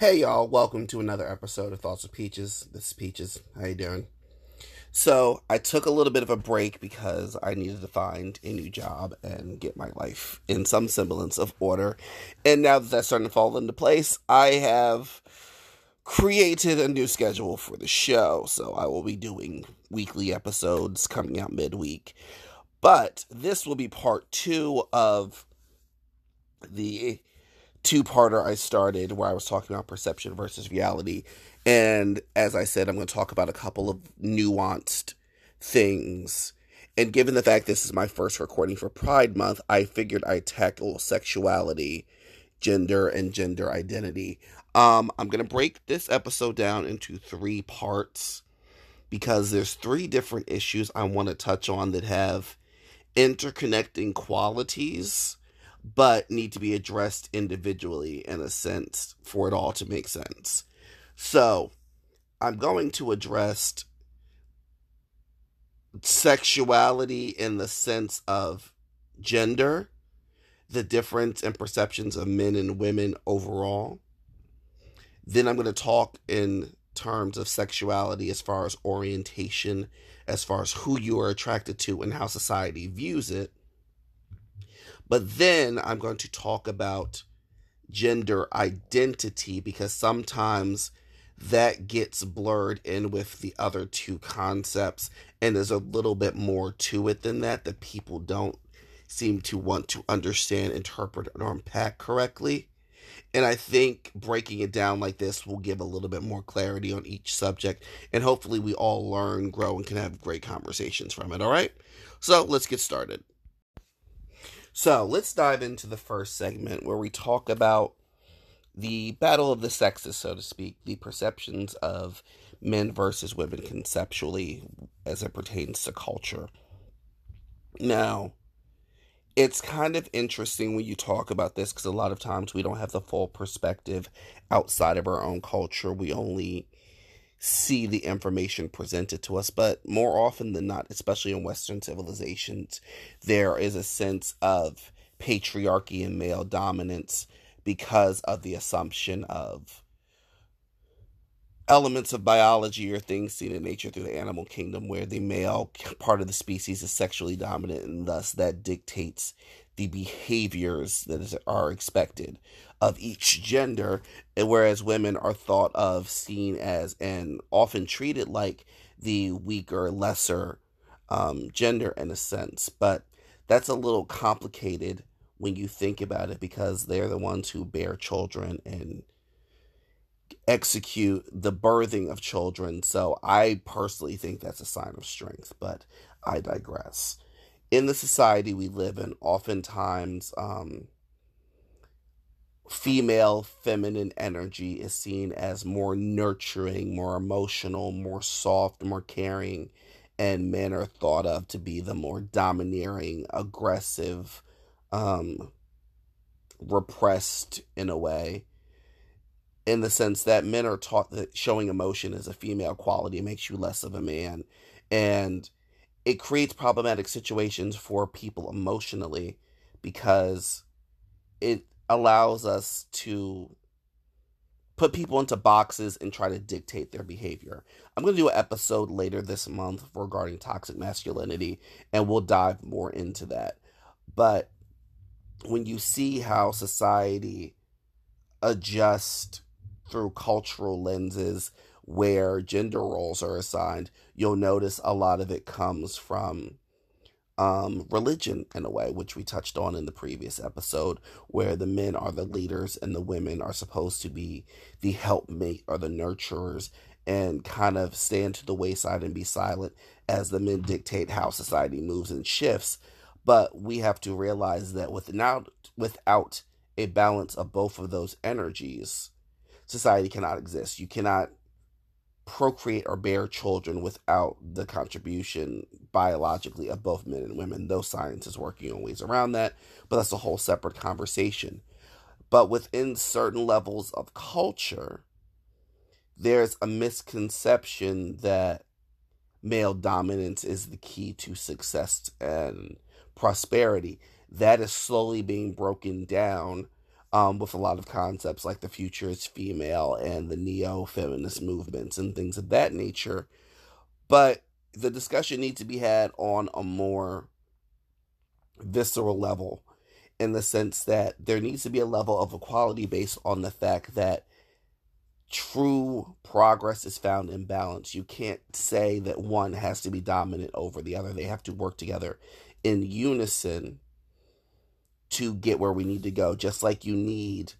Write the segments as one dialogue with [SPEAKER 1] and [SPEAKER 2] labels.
[SPEAKER 1] Hey y'all, welcome to another episode of Thoughts of Peaches. This is Peaches. How you doing? So, I took a little bit of a break because I needed to find a new job and get my life in some semblance of order. And now that that's starting to fall into place, I have created a new schedule for the show. So, I will be doing weekly episodes coming out midweek. But this will be part 2 of the two parter I started where I was talking about perception versus reality. And as I said, I'm going to talk about a couple of nuanced things. And given the fact this is my first recording for Pride Month, I figured I'd tackle sexuality, gender, and gender identity. Um, I'm going to break this episode down into three parts because there's three different issues I want to touch on that have interconnecting qualities but need to be addressed individually in a sense for it all to make sense. So, I'm going to address sexuality in the sense of gender, the difference in perceptions of men and women overall. Then I'm going to talk in terms of sexuality as far as orientation, as far as who you are attracted to and how society views it. But then I'm going to talk about gender identity because sometimes that gets blurred in with the other two concepts and there's a little bit more to it than that that people don't seem to want to understand, interpret, or unpack correctly. And I think breaking it down like this will give a little bit more clarity on each subject. And hopefully, we all learn, grow, and can have great conversations from it. All right? So, let's get started. So let's dive into the first segment where we talk about the battle of the sexes, so to speak, the perceptions of men versus women conceptually as it pertains to culture. Now, it's kind of interesting when you talk about this because a lot of times we don't have the full perspective outside of our own culture. We only see the information presented to us. But more often than not, especially in Western civilizations, there is a sense of patriarchy and male dominance because of the assumption of elements of biology or things seen in nature through the animal kingdom where the male part of the species is sexually dominant and thus that dictates the behaviors that are expected of each gender, and whereas women are thought of, seen as, and often treated like the weaker, lesser um, gender in a sense. But that's a little complicated when you think about it because they're the ones who bear children and execute the birthing of children. So I personally think that's a sign of strength, but I digress. In the society we live in, oftentimes, um, female feminine energy is seen as more nurturing, more emotional, more soft, more caring, and men are thought of to be the more domineering, aggressive, um, repressed in a way. In the sense that men are taught that showing emotion is a female quality makes you less of a man. And it creates problematic situations for people emotionally because it allows us to put people into boxes and try to dictate their behavior. I'm going to do an episode later this month regarding toxic masculinity, and we'll dive more into that. But when you see how society adjusts through cultural lenses where gender roles are assigned, you'll notice a lot of it comes from um, religion in a way, which we touched on in the previous episode, where the men are the leaders and the women are supposed to be the helpmate or the nurturers and kind of stand to the wayside and be silent as the men dictate how society moves and shifts. But we have to realize that without without a balance of both of those energies, society cannot exist. You cannot procreate or bear children without the contribution biologically of both men and women. Though science is working on ways around that, but that's a whole separate conversation. But within certain levels of culture, there's a misconception that male dominance is the key to success and prosperity. That is slowly being broken down um, with a lot of concepts like the future is female and the neo feminist movements and things of that nature. But the discussion needs to be had on a more visceral level in the sense that there needs to be a level of equality based on the fact that true progress is found in balance. You can't say that one has to be dominant over the other. They have to work together in unison to get where we need to go, just like you need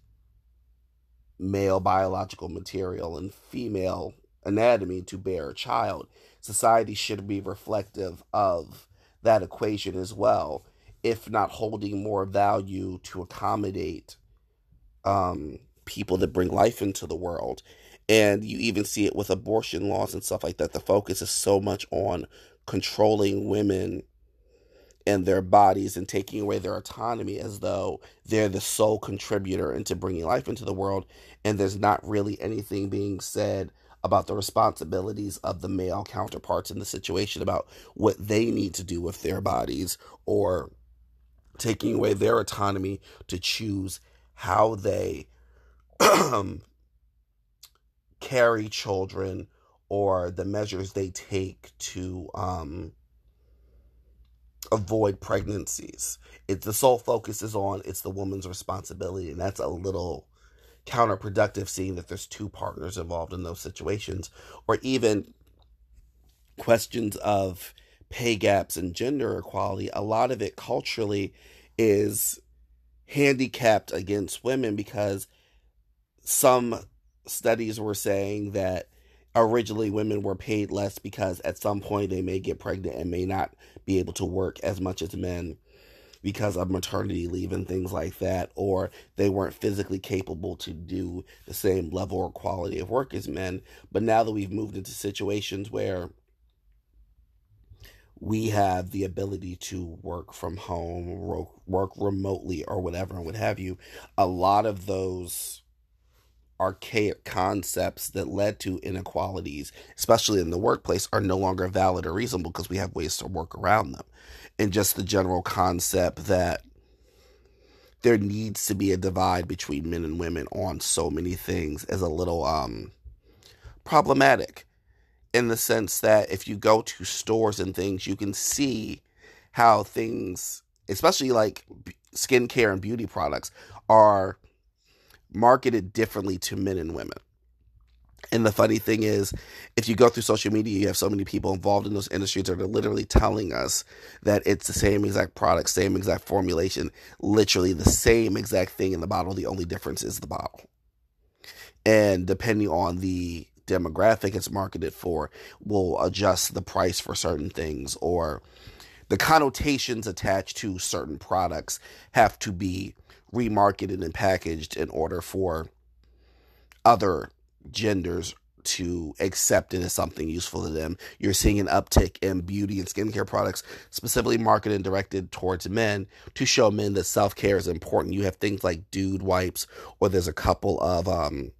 [SPEAKER 1] male biological material and female anatomy to bear a child. Society should be reflective of that equation as well, if not holding more value to accommodate um, people that bring life into the world. And you even see it with abortion laws and stuff like that. The focus is so much on controlling women and their bodies and taking away their autonomy as though they're the sole contributor into bringing life into the world. And there's not really anything being said about the responsibilities of the male counterparts in the situation, about what they need to do with their bodies, or taking away their autonomy to choose how they carry children or the measures they take to um, avoid pregnancies. It's the sole focus is on it's the woman's responsibility, and that's a little counterproductive seeing that there's two partners involved in those situations, or even questions of pay gaps and gender equality. A lot of it culturally is handicapped against women because some studies were saying that originally women were paid less because at some point they may get pregnant and may not be able to work as much as men because of maternity leave and things like that, or they weren't physically capable to do the same level or quality of work as men. But now that we've moved into situations where we have the ability to work from home, work remotely, or whatever, and what have you, a lot of those archaic concepts that led to inequalities, especially in the workplace, are no longer valid or reasonable because we have ways to work around them. And just the general concept that there needs to be a divide between men and women on so many things is a little um problematic in the sense that if you go to stores and things, you can see how things, especially like skincare and beauty products, are marketed differently to men and women. And the funny thing is, if you go through social media, you have so many people involved in those industries that are literally telling us that it's the same exact product, same exact formulation, literally the same exact thing in the bottle. The only difference is the bottle. And depending on the demographic it's marketed for, will adjust the price for certain things or the connotations attached to certain products have to be remarketed and packaged in order for other genders to accept it as something useful to them. You're seeing an uptick in beauty and skincare products, specifically marketed and directed towards men to show men that self care is important. You have things like dude wipes, or there's a couple of um,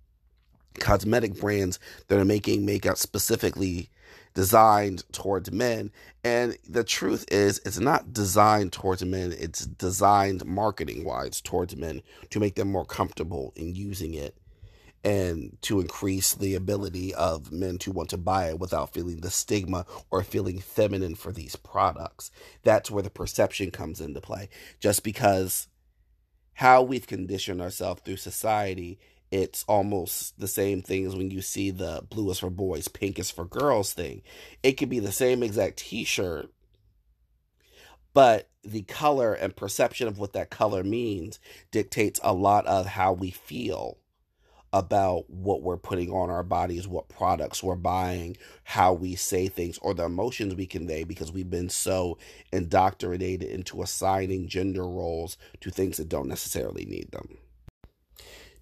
[SPEAKER 1] cosmetic brands that are making makeup specifically designed towards men. And the truth is, it's not designed towards men, it's designed marketing wise towards men to make them more comfortable in using it and to increase the ability of men to want to buy it without feeling the stigma or feeling feminine for these products. That's where the perception comes into play. Just because how we've conditioned ourselves through society it's almost the same thing as when you see the blue is for boys, pink is for girls thing. It could be the same exact t shirt, but the color and perception of what that color means dictates a lot of how we feel about what we're putting on our bodies, what products we're buying, how we say things, or the emotions we convey because we've been so indoctrinated into assigning gender roles to things that don't necessarily need them.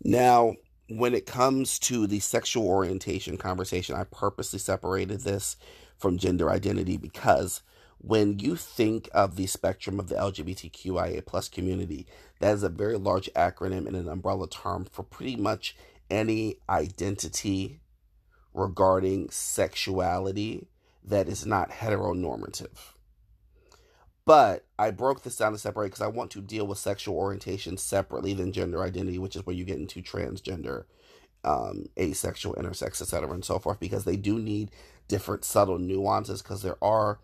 [SPEAKER 1] Now, when it comes to the sexual orientation conversation, I purposely separated this from gender identity because when you think of the spectrum of the LGBTQIA plus community, that is a very large acronym and an umbrella term for pretty much any identity regarding sexuality that is not heteronormative. But I broke this down to separate because I want to deal with sexual orientation separately than gender identity, which is where you get into transgender, um, asexual, intersex, etc., and so forth, because they do need different subtle nuances because there are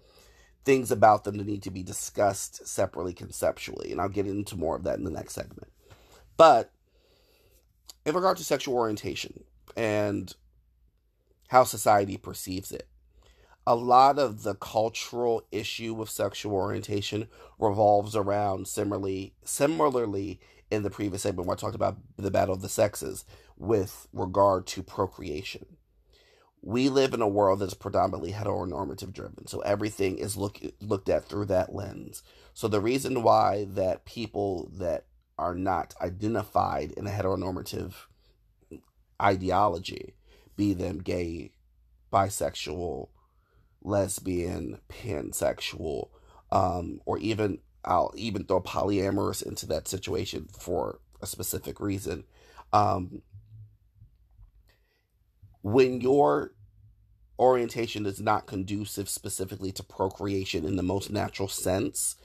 [SPEAKER 1] things about them that need to be discussed separately conceptually. And I'll get into more of that in the next segment. But in regard to sexual orientation and how society perceives it, a lot of the cultural issue with sexual orientation revolves around similarly similarly in the previous segment where I talked about the battle of the sexes with regard to procreation. We live in a world that's predominantly heteronormative driven, so everything is look, looked at through that lens. So the reason why that people that are not identified in a heteronormative ideology, be them gay, bisexual, lesbian, pansexual, um, or even I'll even throw polyamorous into that situation for a specific reason. Um, when your orientation is not conducive specifically to procreation in the most natural sense,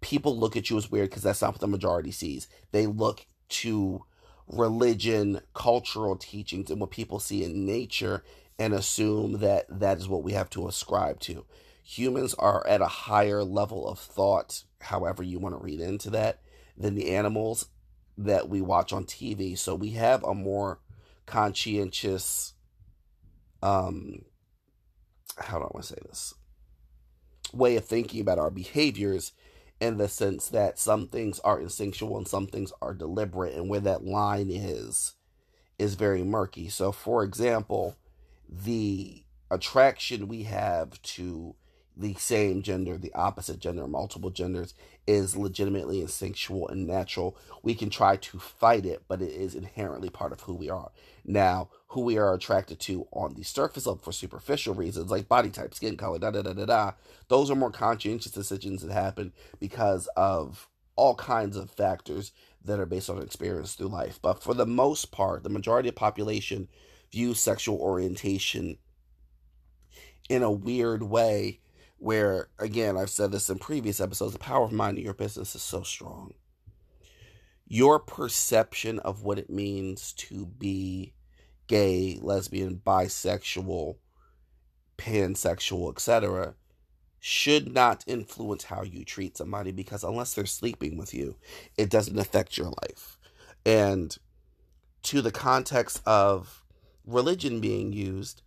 [SPEAKER 1] people look at you as weird because that's not what the majority sees. They look to religion, cultural teachings, and what people see in nature and assume that that is what we have to ascribe to. Humans are at a higher level of thought, however you want to read into that, than the animals that we watch on TV. So we have a more conscientious, um, how do I want to say this? Way of thinking about our behaviors in the sense that some things are instinctual and some things are deliberate, and where that line is is very murky. So, for example, the attraction we have to the same gender, the opposite gender, multiple genders is legitimately instinctual and natural. We can try to fight it, but it is inherently part of who we are. Now, who we are attracted to on the surface level for superficial reasons, like body type, skin color, da da da da da, those are more conscientious decisions that happen because of all kinds of factors that are based on experience through life. But for the most part, the majority of population view sexual orientation in a weird way where again i've said this in previous episodes the power of minding your business is so strong. Your perception of what it means to be gay lesbian bisexual pansexual etc should not influence how you treat somebody because unless they're sleeping with you it doesn't affect your life. And to the context of religion being used,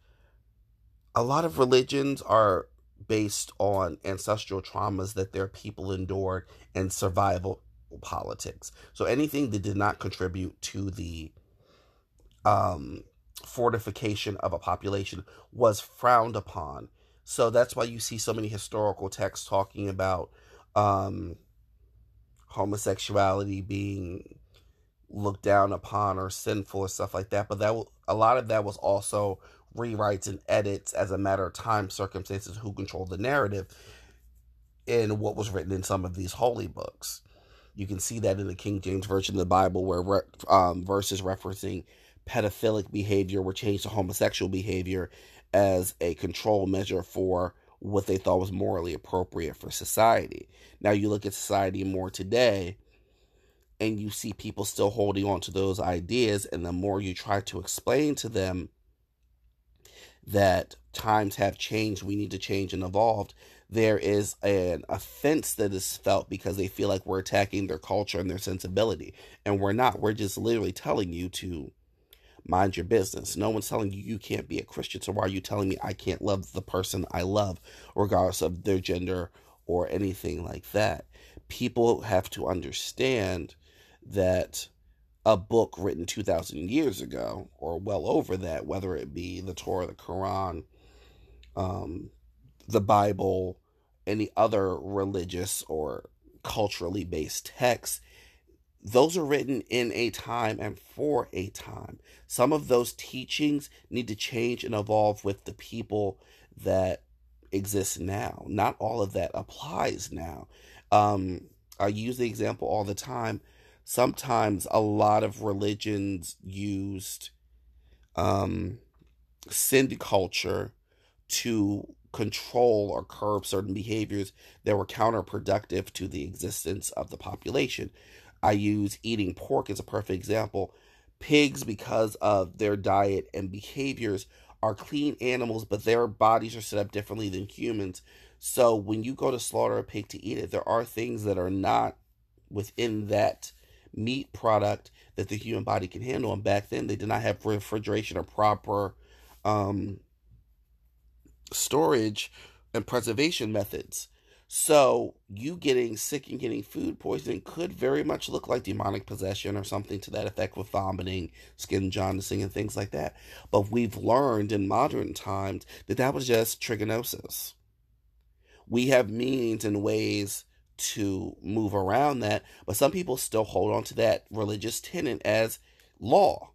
[SPEAKER 1] a lot of religions are based on ancestral traumas that their people endured and survival politics. So anything that did not contribute to the um, fortification of a population was frowned upon. So that's why you see so many historical texts talking about um, homosexuality being looked down upon or sinful or stuff like that. But that a lot of that was also rewrites and edits as a matter of time, circumstances, who controlled the narrative and what was written in some of these holy books. You can see that in the King James Version of the Bible, where um, verses referencing pedophilic behavior were changed to homosexual behavior as a control measure for what they thought was morally appropriate for society. Now, you look at society more today, and you see people still holding on to those ideas and the more you try to explain to them that times have changed we need to change and evolve there is an offense that is felt because they feel like we're attacking their culture and their sensibility. And we're not. We're just literally telling you to mind your business. No one's telling you you can't be a christian so why are you telling me i can't love the person i love regardless of their gender or anything like that? People have to understand that a book written 2,000 years ago, or well over that, whether it be the Torah, the Quran, um, the Bible, any other religious or culturally based texts, those are written in a time and for a time. Some of those teachings need to change and evolve with the people that exist now. Not all of that applies now. Um, I use the example all the time sometimes a lot of religions used um, sin culture to control or curb certain behaviors that were counterproductive to the existence of the population. I use eating pork as a perfect example. Pigs, because of their diet and behaviors, are clean animals, but their bodies are set up differently than humans. So when you go to slaughter a pig to eat it, there are things that are not within that meat product that the human body can handle. And back then, they did not have refrigeration or proper um, storage and preservation methods. So, you getting sick and getting food poisoning could very much look like demonic possession or something to that effect with vomiting, skin jaundicing, and things like that. But we've learned in modern times that that was just trichinosis. We have means and ways to move around that, but some people still hold on to that religious tenet as law,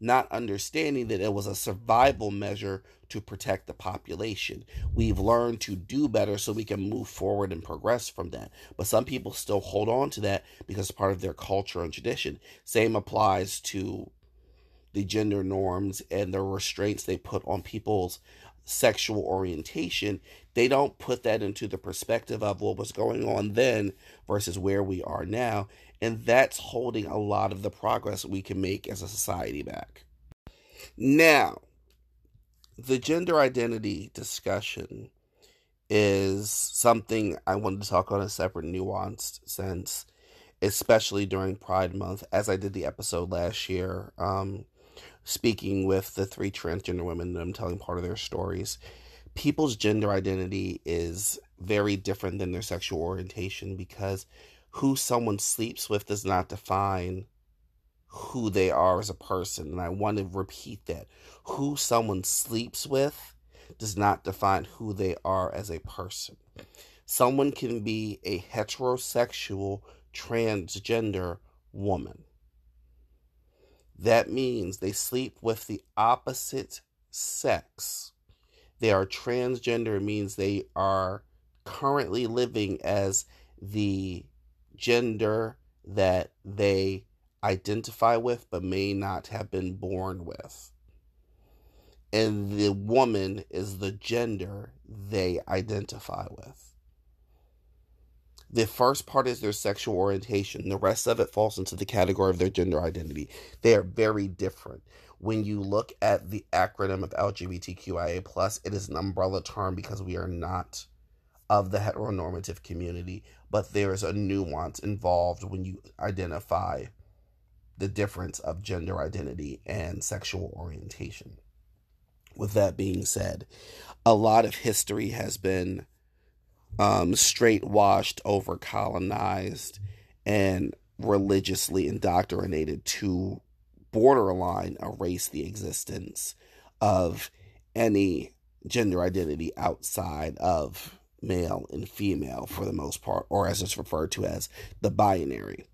[SPEAKER 1] not understanding that it was a survival measure to protect the population. We've learned to do better so we can move forward and progress from that. But some people still hold on to that because it's part of their culture and tradition. Same applies to the gender norms and the restraints they put on people's sexual orientation. They don't put that into the perspective of what was going on then versus where we are now. And that's holding a lot of the progress we can make as a society back. Now, the gender identity discussion is something I wanted to talk on a separate, nuanced sense, especially during Pride Month, as I did the episode last year, um, speaking with the three transgender women I'm telling part of their stories. People's gender identity is very different than their sexual orientation because who someone sleeps with does not define who they are as a person. And I want to repeat that. Who someone sleeps with does not define who they are as a person. Someone can be a heterosexual transgender woman. That means they sleep with the opposite sex. They are transgender, means they are currently living as the gender that they identify with but may not have been born with. And the woman is the gender they identify with. The first part is their sexual orientation. The rest of it falls into the category of their gender identity. They are very different. When you look at the acronym of LGBTQIA, it is an umbrella term because we are not of the heteronormative community, but there is a nuance involved when you identify the difference of gender identity and sexual orientation. With that being said, a lot of history has been um, straight washed, over colonized, and religiously indoctrinated to borderline erase the existence of any gender identity outside of male and female for the most part, or as it's referred to as the binary.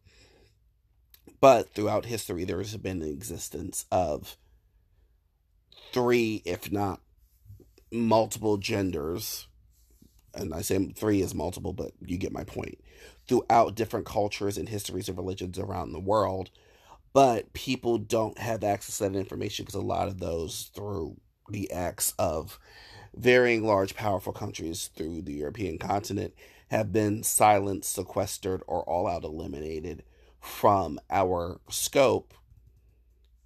[SPEAKER 1] But throughout history, there has been an existence of three, if not multiple genders. And I say three is multiple, but you get my point. Throughout different cultures and histories of religions around the world. But people don't have access to that information because a lot of those, through the acts of varying large, powerful countries through the European continent, have been silenced, sequestered, or all out eliminated from our scope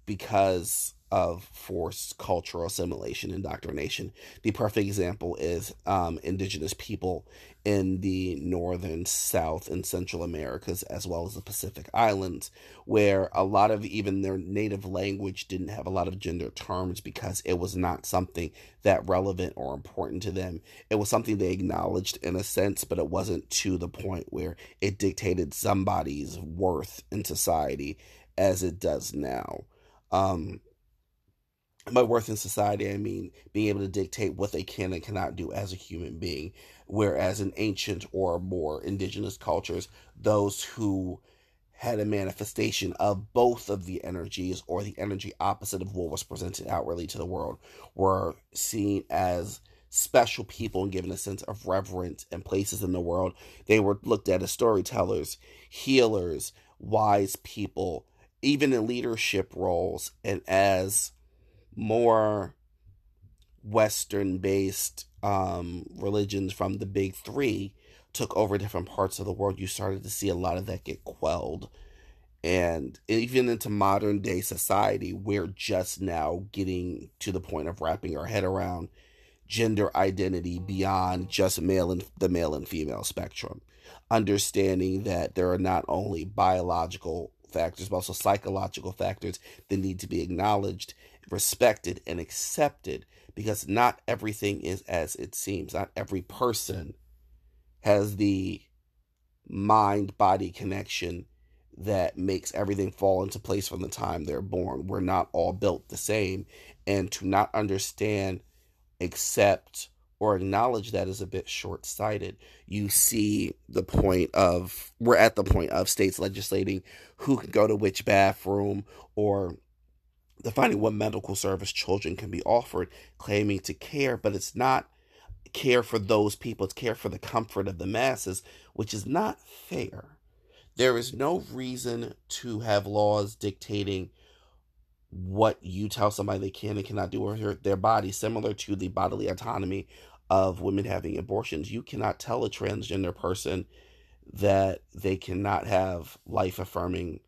[SPEAKER 1] because of forced cultural assimilation indoctrination. The perfect example is um, indigenous people in the northern, south, and central Americas, as well as the Pacific Islands, where a lot of even their native language didn't have a lot of gender terms because it was not something that relevant or important to them. It was something they acknowledged in a sense, but it wasn't to the point where it dictated somebody's worth in society as it does now. Um, by worth in society, I mean being able to dictate what they can and cannot do as a human being. Whereas in ancient or more indigenous cultures, those who had a manifestation of both of the energies or the energy opposite of what was presented outwardly to the world were seen as special people and given a sense of reverence and places in the world. They were looked at as storytellers, healers, wise people, even in leadership roles, and as more Western based um, religions from the big three took over different parts of the world, you started to see a lot of that get quelled. And even into modern day society, we're just now getting to the point of wrapping our head around gender identity beyond just male and the male and female spectrum. Understanding that there are not only biological factors, but also psychological factors that need to be acknowledged, respected, and accepted because not everything is as it seems. Not every person has the mind body connection that makes everything fall into place from the time they're born. We're not all built the same. And to not understand, accept, or acknowledge that is a bit short sighted. You see the point of, we're at the point of states legislating who can go to which bathroom or defining what medical service children can be offered, claiming to care, but it's not care for those people, it's care for the comfort of the masses, which is not fair. There is no reason to have laws dictating what you tell somebody they can and cannot do with their body, similar to the bodily autonomy of women having abortions. You cannot tell a transgender person that they cannot have life affirming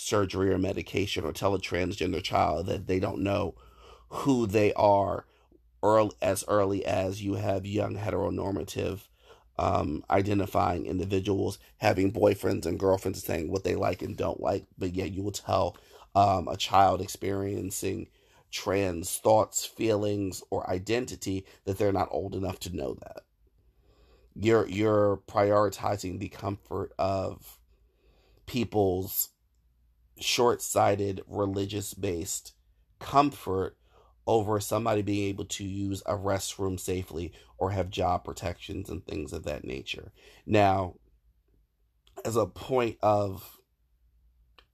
[SPEAKER 1] surgery or medication or tell a transgender child that they don't know who they are early, as early as you have young heteronormative um, identifying individuals having boyfriends and girlfriends saying what they like and don't like, but yet you will tell um, a child experiencing trans thoughts, feelings, or identity that they're not old enough to know that. You're you're prioritizing the comfort of people's short-sighted religious-based comfort over somebody being able to use a restroom safely or have job protections and things of that nature. Now, as a point of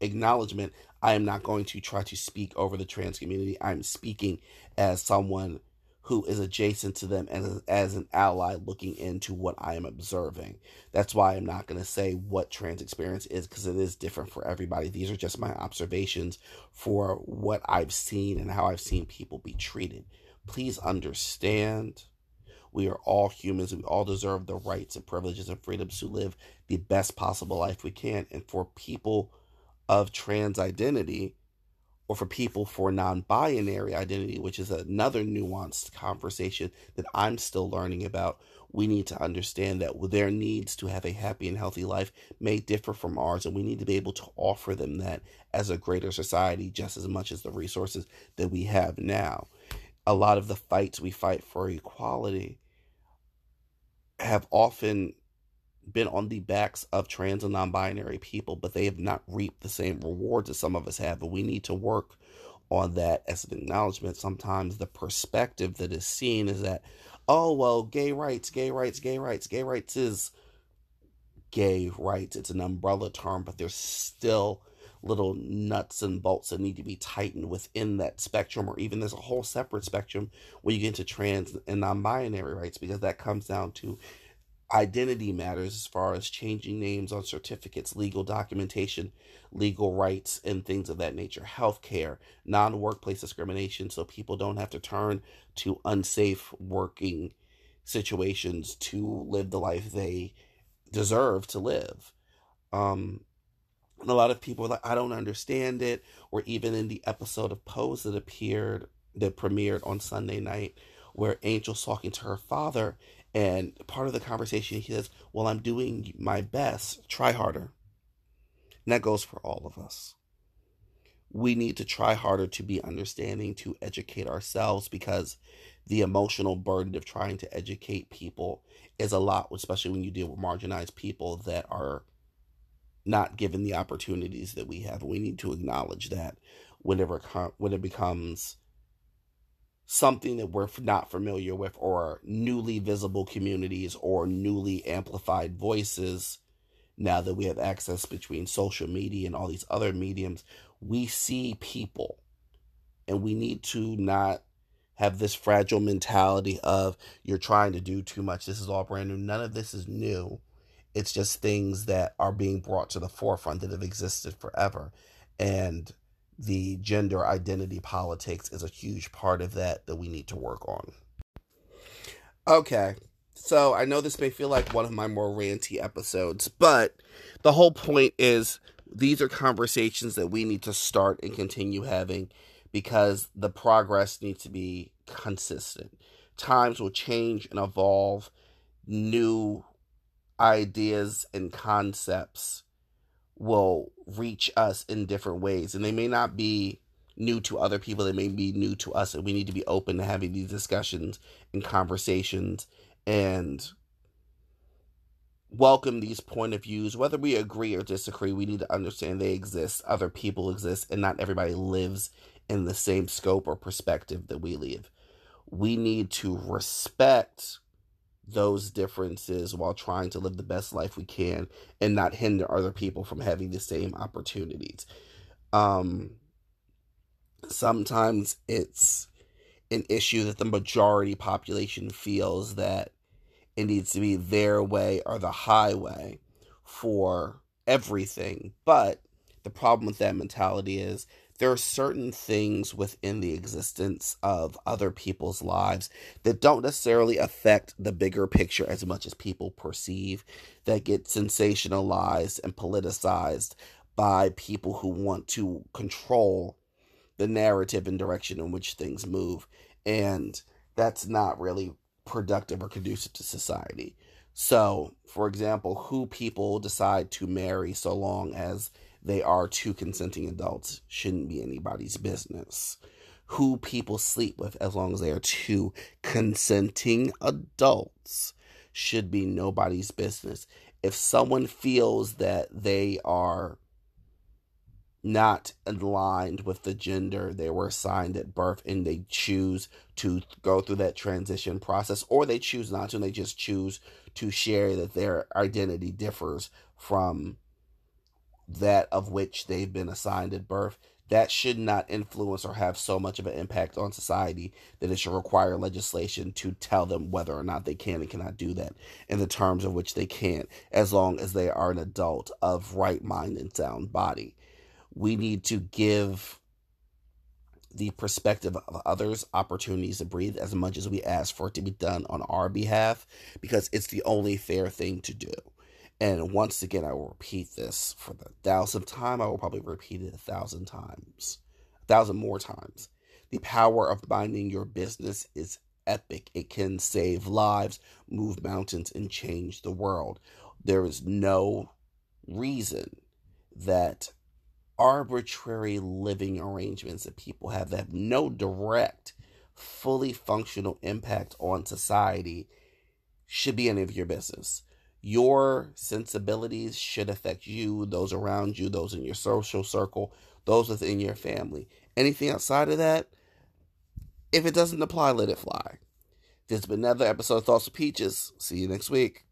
[SPEAKER 1] acknowledgement, I am not going to try to speak over the trans community. I'm speaking as someone who is adjacent to them and as an ally looking into what I am observing. That's why I'm not going to say what trans experience is because it is different for everybody. These are just my observations for what I've seen and how I've seen people be treated. Please understand we are all humans. We all deserve the rights and privileges and freedoms to live the best possible life we can. And for people of trans identity, or for people for non binary identity, which is another nuanced conversation that I'm still learning about, we need to understand that their needs to have a happy and healthy life may differ from ours, and we need to be able to offer them that as a greater society just as much as the resources that we have now. A lot of the fights we fight for equality have often been on the backs of trans and non-binary people, but they have not reaped the same rewards as some of us have. But we need to work on that as an acknowledgement. Sometimes the perspective that is seen is that, oh well, gay rights, gay rights, gay rights, gay rights is gay rights. It's an umbrella term, but there's still little nuts and bolts that need to be tightened within that spectrum, or even there's a whole separate spectrum when you get into trans and non-binary rights, because that comes down to identity matters as far as changing names on certificates, legal documentation, legal rights, and things of that nature, healthcare, non workplace discrimination, so people don't have to turn to unsafe working situations to live the life they deserve to live. Um, and a lot of people are like, I don't understand it. Or even in the episode of Pose that appeared, that premiered on Sunday night, where Angel's talking to her father and part of the conversation, he says, Well, I'm doing my best, try harder. And that goes for all of us. We need to try harder to be understanding, to educate ourselves, because the emotional burden of trying to educate people is a lot, especially when you deal with marginalized people that are not given the opportunities that we have. We need to acknowledge that whenever when it becomes something that we're not familiar with or newly visible communities or newly amplified voices now that we have access between social media and all these other mediums we see people. And we need to not have this fragile mentality of you're trying to do too much. This is all brand new. None of this is new. It's just things that are being brought to the forefront that have existed forever. And the gender identity politics is a huge part of that that we need to work on. Okay. So I know this may feel like one of my more ranty episodes, but the whole point is these are conversations that we need to start and continue having because the progress needs to be consistent. Times will change and evolve, new ideas and concepts will reach us in different ways, and they may not be new to other people, they may be new to us, and we need to be open to having these discussions and conversations and welcome these point of views. Whether we agree or disagree we need to understand they exist other people exist and not everybody lives in the same scope or perspective that we live. We need to respect those differences while trying to live the best life we can and not hinder other people from having the same opportunities um sometimes it's an issue that the majority population feels that it needs to be their way or the highway for everything. But the problem with that mentality is there are certain things within the existence of other people's lives that don't necessarily affect the bigger picture as much as people perceive, that get sensationalized and politicized by people who want to control the narrative and direction in which things move. And that's not really productive or conducive to society. So, for example, who people decide to marry so long as they are two consenting adults shouldn't be anybody's business. Who people sleep with as long as they are two consenting adults should be nobody's business. If someone feels that they are not aligned with the gender they were assigned at birth and they choose to go through that transition process or they choose not to and they just choose to share that their identity differs from that of which they've been assigned at birth that should not influence or have so much of an impact on society that it should require legislation to tell them whether or not they can and cannot do that in the terms of which they can as long as they are an adult of right mind and sound body we need to give the perspective of others opportunities to breathe as much as we ask for it to be done on our behalf because it's the only fair thing to do. And once again, I will repeat this for the thousandth time. I will probably repeat it a thousand times, a thousand more times. The power of minding your business is epic. It can save lives, move mountains, and change the world. There is no reason that arbitrary living arrangements that people have that have no direct, fully functional impact on society should be any of your business. Your sensibilities should affect you, those around you, those in your social circle, those within your family. Anything outside of that, if it doesn't apply, let it fly. This has been another episode of Thoughts with Peaches. See you next week.